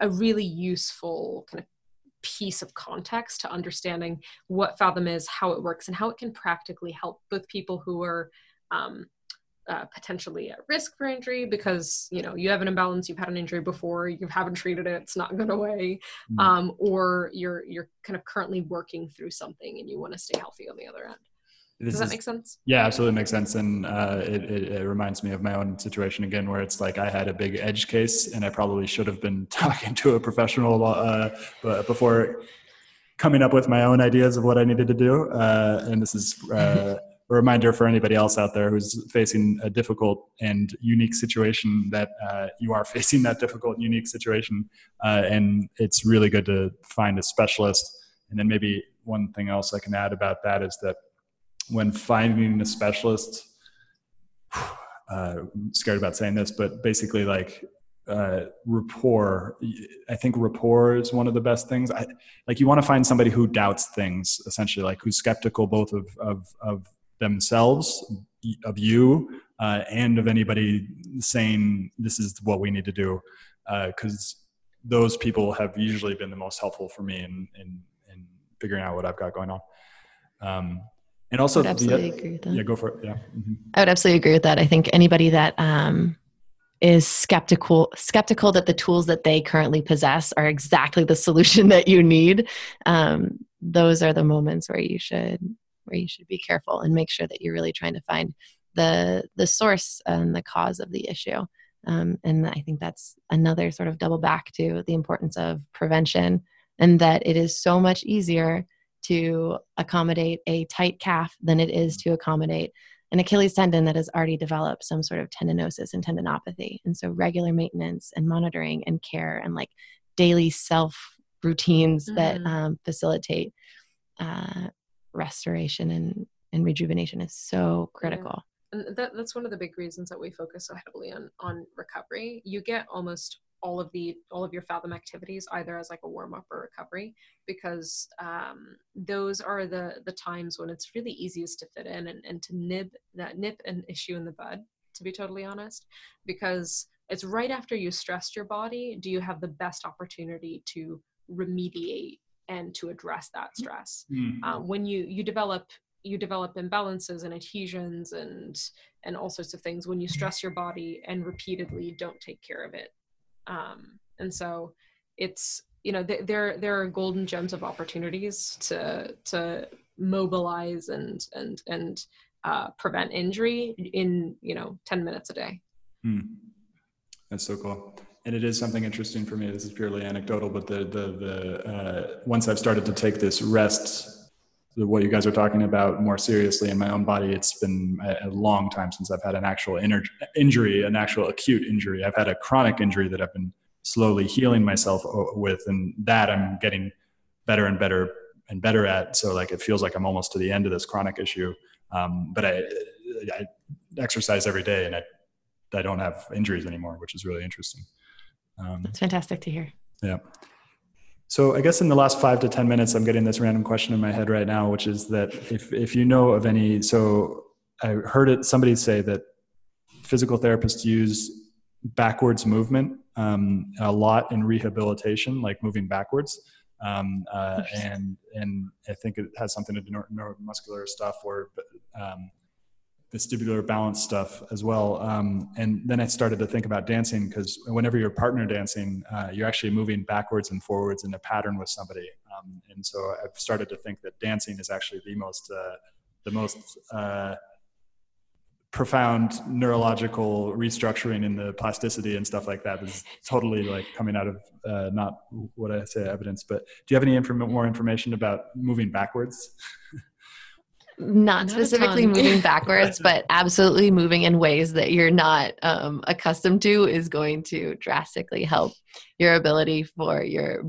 a really useful kind of piece of context to understanding what Fathom is, how it works, and how it can practically help both people who are um, uh, potentially at risk for injury because you know you have an imbalance, you've had an injury before, you haven't treated it, it's not going away, mm-hmm. um, or you're you're kind of currently working through something and you want to stay healthy on the other end. This Does that is, make sense? Yeah, absolutely makes sense. And uh, it, it, it, reminds me of my own situation again, where it's like I had a big edge case and I probably should have been talking to a professional uh, before coming up with my own ideas of what I needed to do. Uh, and this is uh, a reminder for anybody else out there who's facing a difficult and unique situation that uh, you are facing that difficult and unique situation. Uh, and it's really good to find a specialist. And then maybe one thing else I can add about that is that when finding a specialist, uh, scared about saying this, but basically like uh, rapport. I think rapport is one of the best things. I, like you want to find somebody who doubts things, essentially, like who's skeptical both of of, of themselves, of you, uh, and of anybody saying this is what we need to do, because uh, those people have usually been the most helpful for me in in, in figuring out what I've got going on. Um, and also, I would absolutely the, agree with that. Yeah, go for it. Yeah, mm-hmm. I would absolutely agree with that. I think anybody that um, is skeptical skeptical that the tools that they currently possess are exactly the solution that you need, um, those are the moments where you should where you should be careful and make sure that you're really trying to find the the source and the cause of the issue. Um, and I think that's another sort of double back to the importance of prevention and that it is so much easier to accommodate a tight calf than it is to accommodate an Achilles tendon that has already developed some sort of tendinosis and tendinopathy. And so, regular maintenance and monitoring and care and like daily self routines mm-hmm. that um, facilitate uh, restoration and, and rejuvenation is so critical. Yeah. And that, that's one of the big reasons that we focus so heavily on on recovery. You get almost all of the all of your fathom activities either as like a warm up or recovery because um, those are the the times when it's really easiest to fit in and, and to nib that nip an issue in the bud to be totally honest because it's right after you stressed your body do you have the best opportunity to remediate and to address that stress. Mm-hmm. um, when you you develop you develop imbalances and adhesions and and all sorts of things when you stress your body and repeatedly don't take care of it. Um, and so it's you know th- there there are golden gems of opportunities to to mobilize and and and uh, prevent injury in you know 10 minutes a day. Hmm. that's so cool and it is something interesting for me. This is purely anecdotal but the the the uh, once i've started to take this rest what you guys are talking about more seriously in my own body it's been a, long time since i've had an actual injury an actual acute injury. I've had a chronic injury that i've been slowly healing myself with and that i'm getting better and better and better at. So like it feels like i'm almost to the end of this chronic issue. Um, but I, I exercise every day and I, I don't have injuries anymore which is really interesting um, that's fantastic to hear. yeah. So I guess in the last five to 10 minutes, I'm getting this random question in my head right now, which is that if, if you know of any, so I heard it, somebody say that physical therapists use backwards movement um, a lot in rehabilitation, like moving backwards. Um, uh, and and I think it has something to do with neuromuscular stuff, or um, vestibular balance stuff as well. Um, and then I started to think about dancing because whenever you're partner dancing, uh, you're actually moving backwards and forwards in a pattern with somebody. Um, and so I've started to think that dancing is actually the most, uh, the most uh, profound neurological restructuring in the plasticity and stuff like that. Is totally like coming out of uh, not what I say evidence, but do you have any inform- more information about moving backwards? not, specifically moving backwards, but absolutely moving in ways that you're not um, accustomed to is going to drastically help your ability for your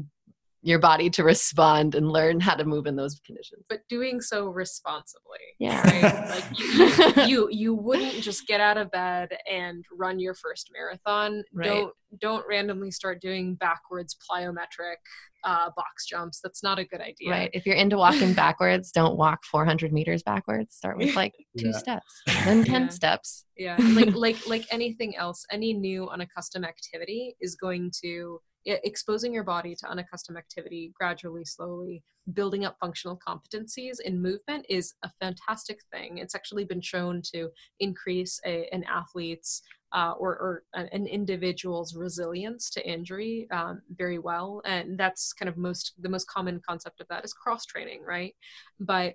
your body to respond and learn how to move in those conditions. But doing so responsibly. Yeah. Right? like you, you, you, you wouldn't just get out of bed and run your first marathon. Right. Don't don't randomly start doing backwards plyometric uh, box jumps. That's not a good idea. Right. If you're into walking backwards, don't walk 400 meters backwards. Start with like two Yeah. steps, then 10 Yeah. steps. yeah like like like anything else any new unaccustomed activity is going to exposing your body to unaccustomed activity gradually slowly building up functional competencies in movement is a fantastic thing it's actually been shown to increase a, an athlete's uh, or, or an individual's resilience to injury um, very well. And that's kind of most the most common concept of that is cross training right? But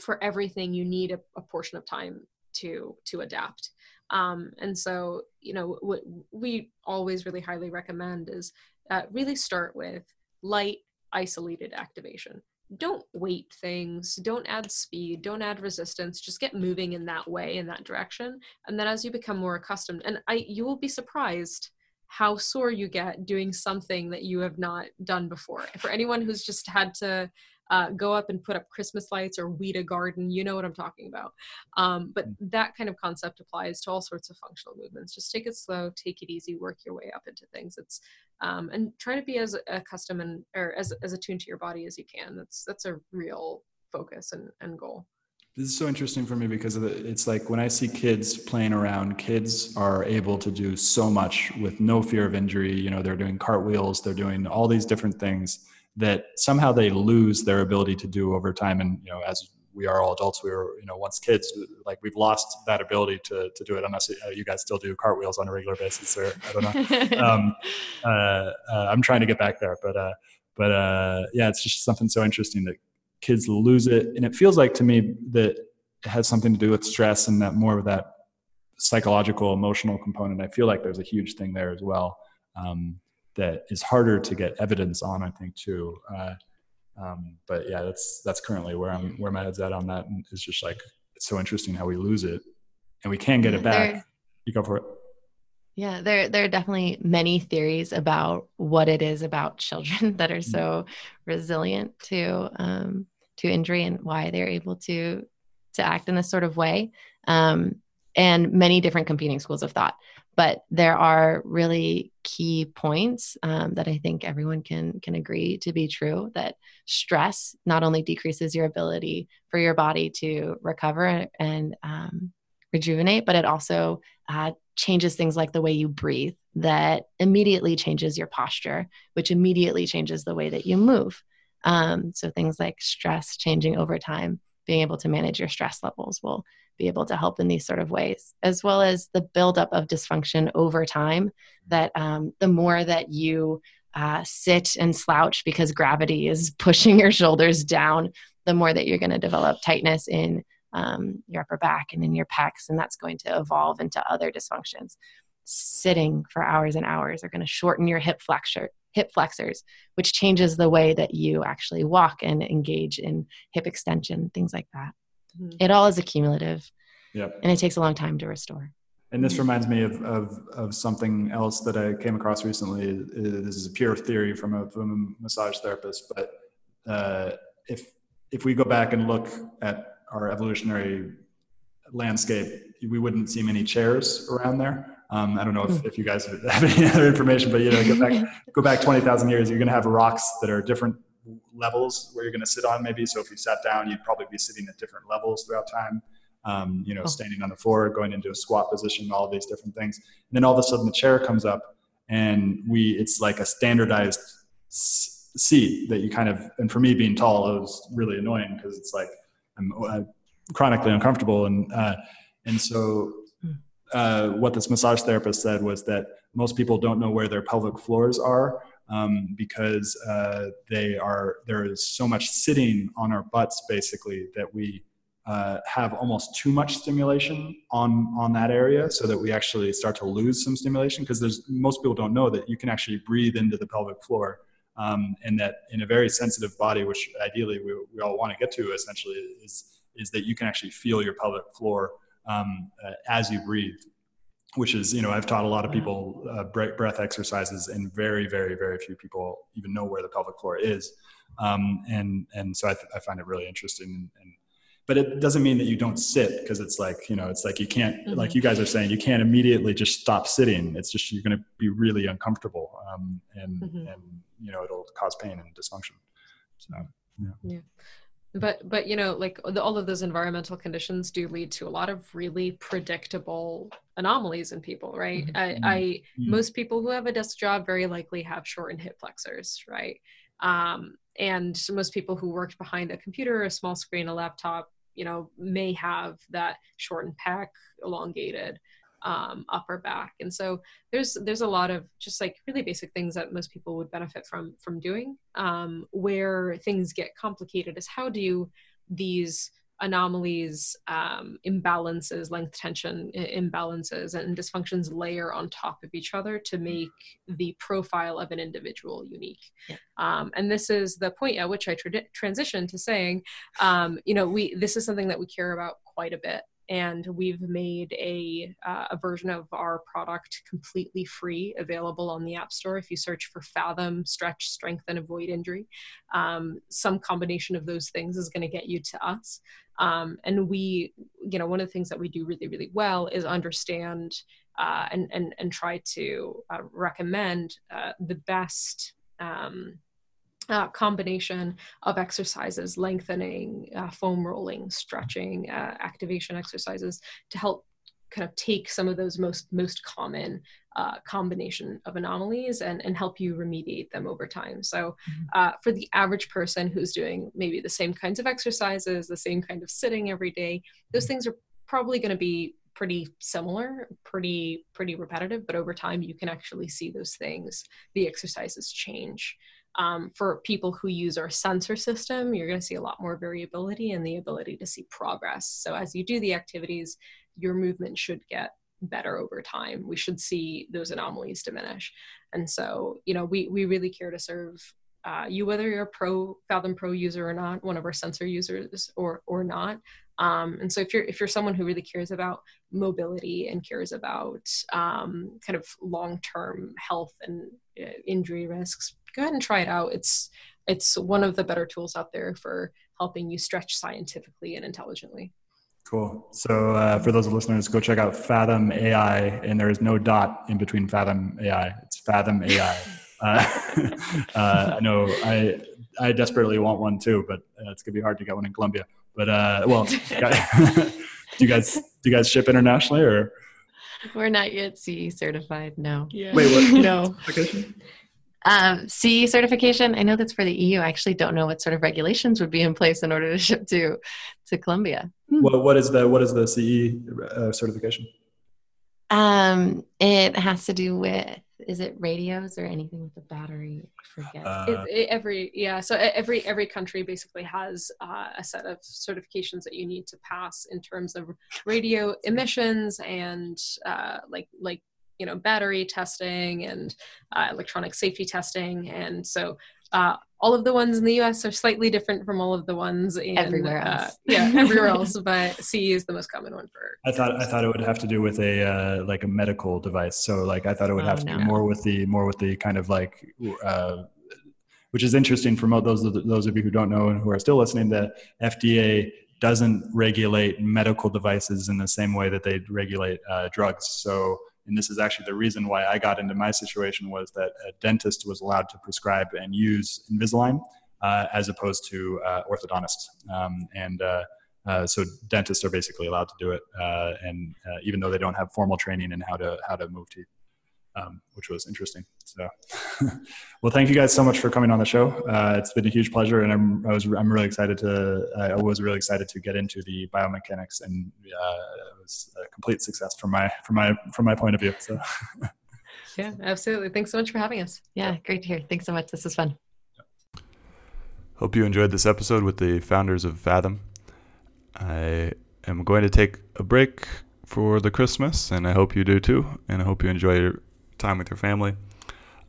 for everything you need a, a portion of time to to adapt. Um, and so you know what we always really highly recommend is uh, really start with light isolated activation don't weight things don't add speed don't add resistance just get moving in that way in that direction. And then as you become more accustomed and i you will be surprised how sore you get doing something that you have not done before. For anyone who's just had to uh, go up and put up Christmas lights or weed a garden. You know what I'm talking about. Um, but that kind of concept applies to all sorts of functional movements. Just take it slow, take it easy, work your way up into things. It's um, and try to be as accustomed and or as as attuned to your body as you can. That's that's a real focus and, and goal. This is so interesting for me because of the, it's like when I see kids playing around, kids are able to do so much with no fear of injury. You know, they're doing cartwheels, they're doing all these different things that somehow they lose their ability to do over time. And, you know, as we are all adults, we were, you know, once kids, like we've lost that ability to, to do it unless uh, you guys still do cartwheels on a regular basis or I don't know. Um, uh, uh, I'm trying to get back there, but, uh, but uh, yeah, it's just something so interesting that kids lose it and it feels like to me that it has something to do with stress and that more of that psychological emotional component i feel like there's a huge thing there as well um, that is harder to get evidence on i think too. Uh, um, but yeah that's that's currently where i'm where my head's at on that. And it's just like it's so interesting how we lose it and we can get it back There- you go for it. Yeah, there there are definitely many theories about what it is about children that are so resilient to um, to injury and why they're able to to act in this sort of way, um, and many different competing schools of thought. But there are really key points um, that I think everyone can can agree to be true. That stress not only decreases your ability for your body to recover and um, rejuvenate, but it also uh, changes things like the way you breathe that immediately changes your posture which immediately changes the way that you move um, so things like stress changing over time being able to manage your stress levels will be able to help in these sort of ways as well as the buildup of dysfunction over time that um, the more that you uh, sit and slouch because gravity is pushing your shoulders down the more that you're going to develop tightness in um, your upper back and in your pecs, and that's going to evolve into other dysfunctions. Sitting for hours and hours are going to shorten your hip flexor, hip flexors, which changes the way that you actually walk and engage in hip extension, things like that. Mhm. It all is accumulative, yeah and it takes a long time to restore. And this reminds me of, of, of something else that I came across recently. This is a pure theory from a, from a massage therapist, but uh, if if we go back and look at our evolutionary landscape, we wouldn't see many chairs around there. Um, I don't know if, if you guys have any other information, but you know, go back go back twenty thousand years, you're going to have rocks that are different levels where you're going to sit on. Maybe so, if you sat down, you'd probably be sitting at different levels throughout time um, you know, Oh. standing on the floor, going into a squat position, all of these different things. And then all of a sudden the chair comes up and we, it's like a standardized s- seat that you kind of, and for me being tall, it was really annoying because it's like, I'm, I chronically uncomfortable, and uh, and so uh, what this massage therapist said was that most people don't know where their pelvic floors are um, because uh, they are there is so much sitting on our butts basically that we uh, have almost too much stimulation on on that area so that we actually start to lose some stimulation. Because there's most people don't know that you can actually breathe into the pelvic floor um, and that in a very sensitive body which ideally we, we all want to get to essentially is is that you can actually feel your pelvic floor um, uh, as you breathe which is you know i've taught a lot of people uh, breath exercises and very very very few people even know where the pelvic floor is um, and and so I, th- I, find it really interesting and, and, but it doesn't mean that you don't sit because it's like you know it's like you can't mm-hmm. like you guys are saying you can't immediately just stop sitting it's just you're going to be really uncomfortable um, and mm-hmm. and you know it'll cause pain and dysfunction so yeah. yeah but but you know like the, all of those environmental conditions do lead to a lot of really predictable anomalies in people right mm-hmm. I. I mm-hmm. most people who have a desk job very likely have shortened hip flexors right um, and most people who worked behind a computer a small screen a laptop you know may have that shortened pec elongated um, upper back. And so there's there's a lot of just like really basic things that most people would benefit from from doing. Um, where things get complicated is how do these anomalies um, imbalances length tension imbalances and dysfunctions layer on top of each other to make the profile of an individual unique. Yeah. um, and this is the point at which i tra- transition to saying um, you know we this is something that we care about quite a bit and we've made a, uh, a version of our product completely free available on the app store. If you search for fathom stretch strength and avoid injury um, some combination of those things is going to get you to us. Um, and we you know one of the things that we do really really well is understand uh, and, and and try to uh, recommend uh, the best um, uh, combination of exercises, lengthening, uh, foam rolling, stretching, uh, activation exercises to help kind of take some of those most most common uh, combination of anomalies and, and help you remediate them over time. So mm-hmm. uh, for the average person who's doing maybe the same kinds of exercises, the same kind of sitting every day, those mm-hmm. things are probably going to be pretty similar, pretty pretty repetitive, but over time you can actually see those things, the exercises change. Um, for people who use our sensor system, you're going to see a lot more variability and the ability to see progress. So as you do the activities, your movement should get better over time. We should see those anomalies diminish. And so, you know, we, we really care to serve uh, you, whether you're a pro Fathom Pro user or not, one of our sensor users or, or not. Um, and so if you're, if you're someone who really cares about mobility and cares about um, kind of long-term health and uh, injury risks, go ahead and try it out. It's it's one of the better tools out there for helping you stretch scientifically and intelligently. Cool. So uh, for those of listeners, go check out Fathom AI, and there is no dot in between Fathom AI. It's Fathom AI. uh, uh, I know I I desperately want one too, but uh, it's gonna be hard to get one in Colombia. But uh, well, do you guys do you guys ship internationally or? We're not yet CE certified. No. Yeah. Wait, what? no. Um, CE certification. I know that's for the EU. I actually don't know what sort of regulations would be in place in order to ship to to Colombia. Hmm. What what is the what is the CE uh, certification? Um, it has to do with is it radios or anything with the battery? I forget. Uh, it, it, every yeah, so every every country basically has uh, a set of certifications that you need to pass in terms of radio emissions and uh, like like you know battery testing and uh, electronic safety testing. And so uh, all of the ones in the us are slightly different from all of the ones in everywhere uh, else. uh, yeah everywhere else but ce is the most common one for i thought i thought it would have to do with a uh, like a medical device. So like i thought it would oh, have to no. be more with the more with the kind of like uh, which is interesting for those those of you who don't know and who are still listening the fda doesn't regulate medical devices in the same way that they regulate drugs. So and this is actually the reason why I got into my situation was that a dentist was allowed to prescribe and use Invisalign uh, as opposed to uh, orthodontists. Um, and uh, uh so dentists are basically allowed to do it, uh, and uh, even though they don't have formal training in how to how to move teeth. Um, which was interesting. So, well, thank you guys so much for coming on the show. Uh, it's been a huge pleasure, and I'm I was I'm really excited to I was really excited to get into the biomechanics, and uh, it was a complete success from my from my from my point of view. So. yeah, absolutely. Thanks so much for having us. Yeah, great to hear. Thanks so much. This was fun. Hope you enjoyed this episode with the founders of Fathom. I am going to take a break for the Christmas, and I hope you do too. And I hope you enjoy your time with your family.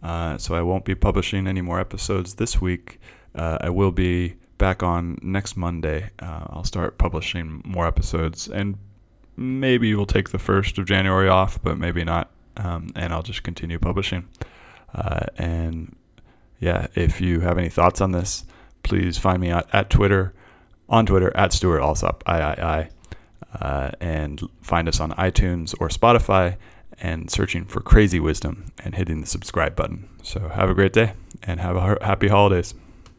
Uh, so I won't be publishing any more episodes this week. Uh, I will be back on next Monday. Uh, I'll start publishing more episodes, and maybe we'll take the first of January off, but maybe not. Um, and I'll just continue publishing. Uh, and yeah, if you have any thoughts on this, please find me at, at Twitter, on Twitter at Stewart Alsop, I I I, uh, and find us on iTunes or Spotify and searching for Crazy Wisdom and hitting the subscribe button. So have a great day and have a happy holidays.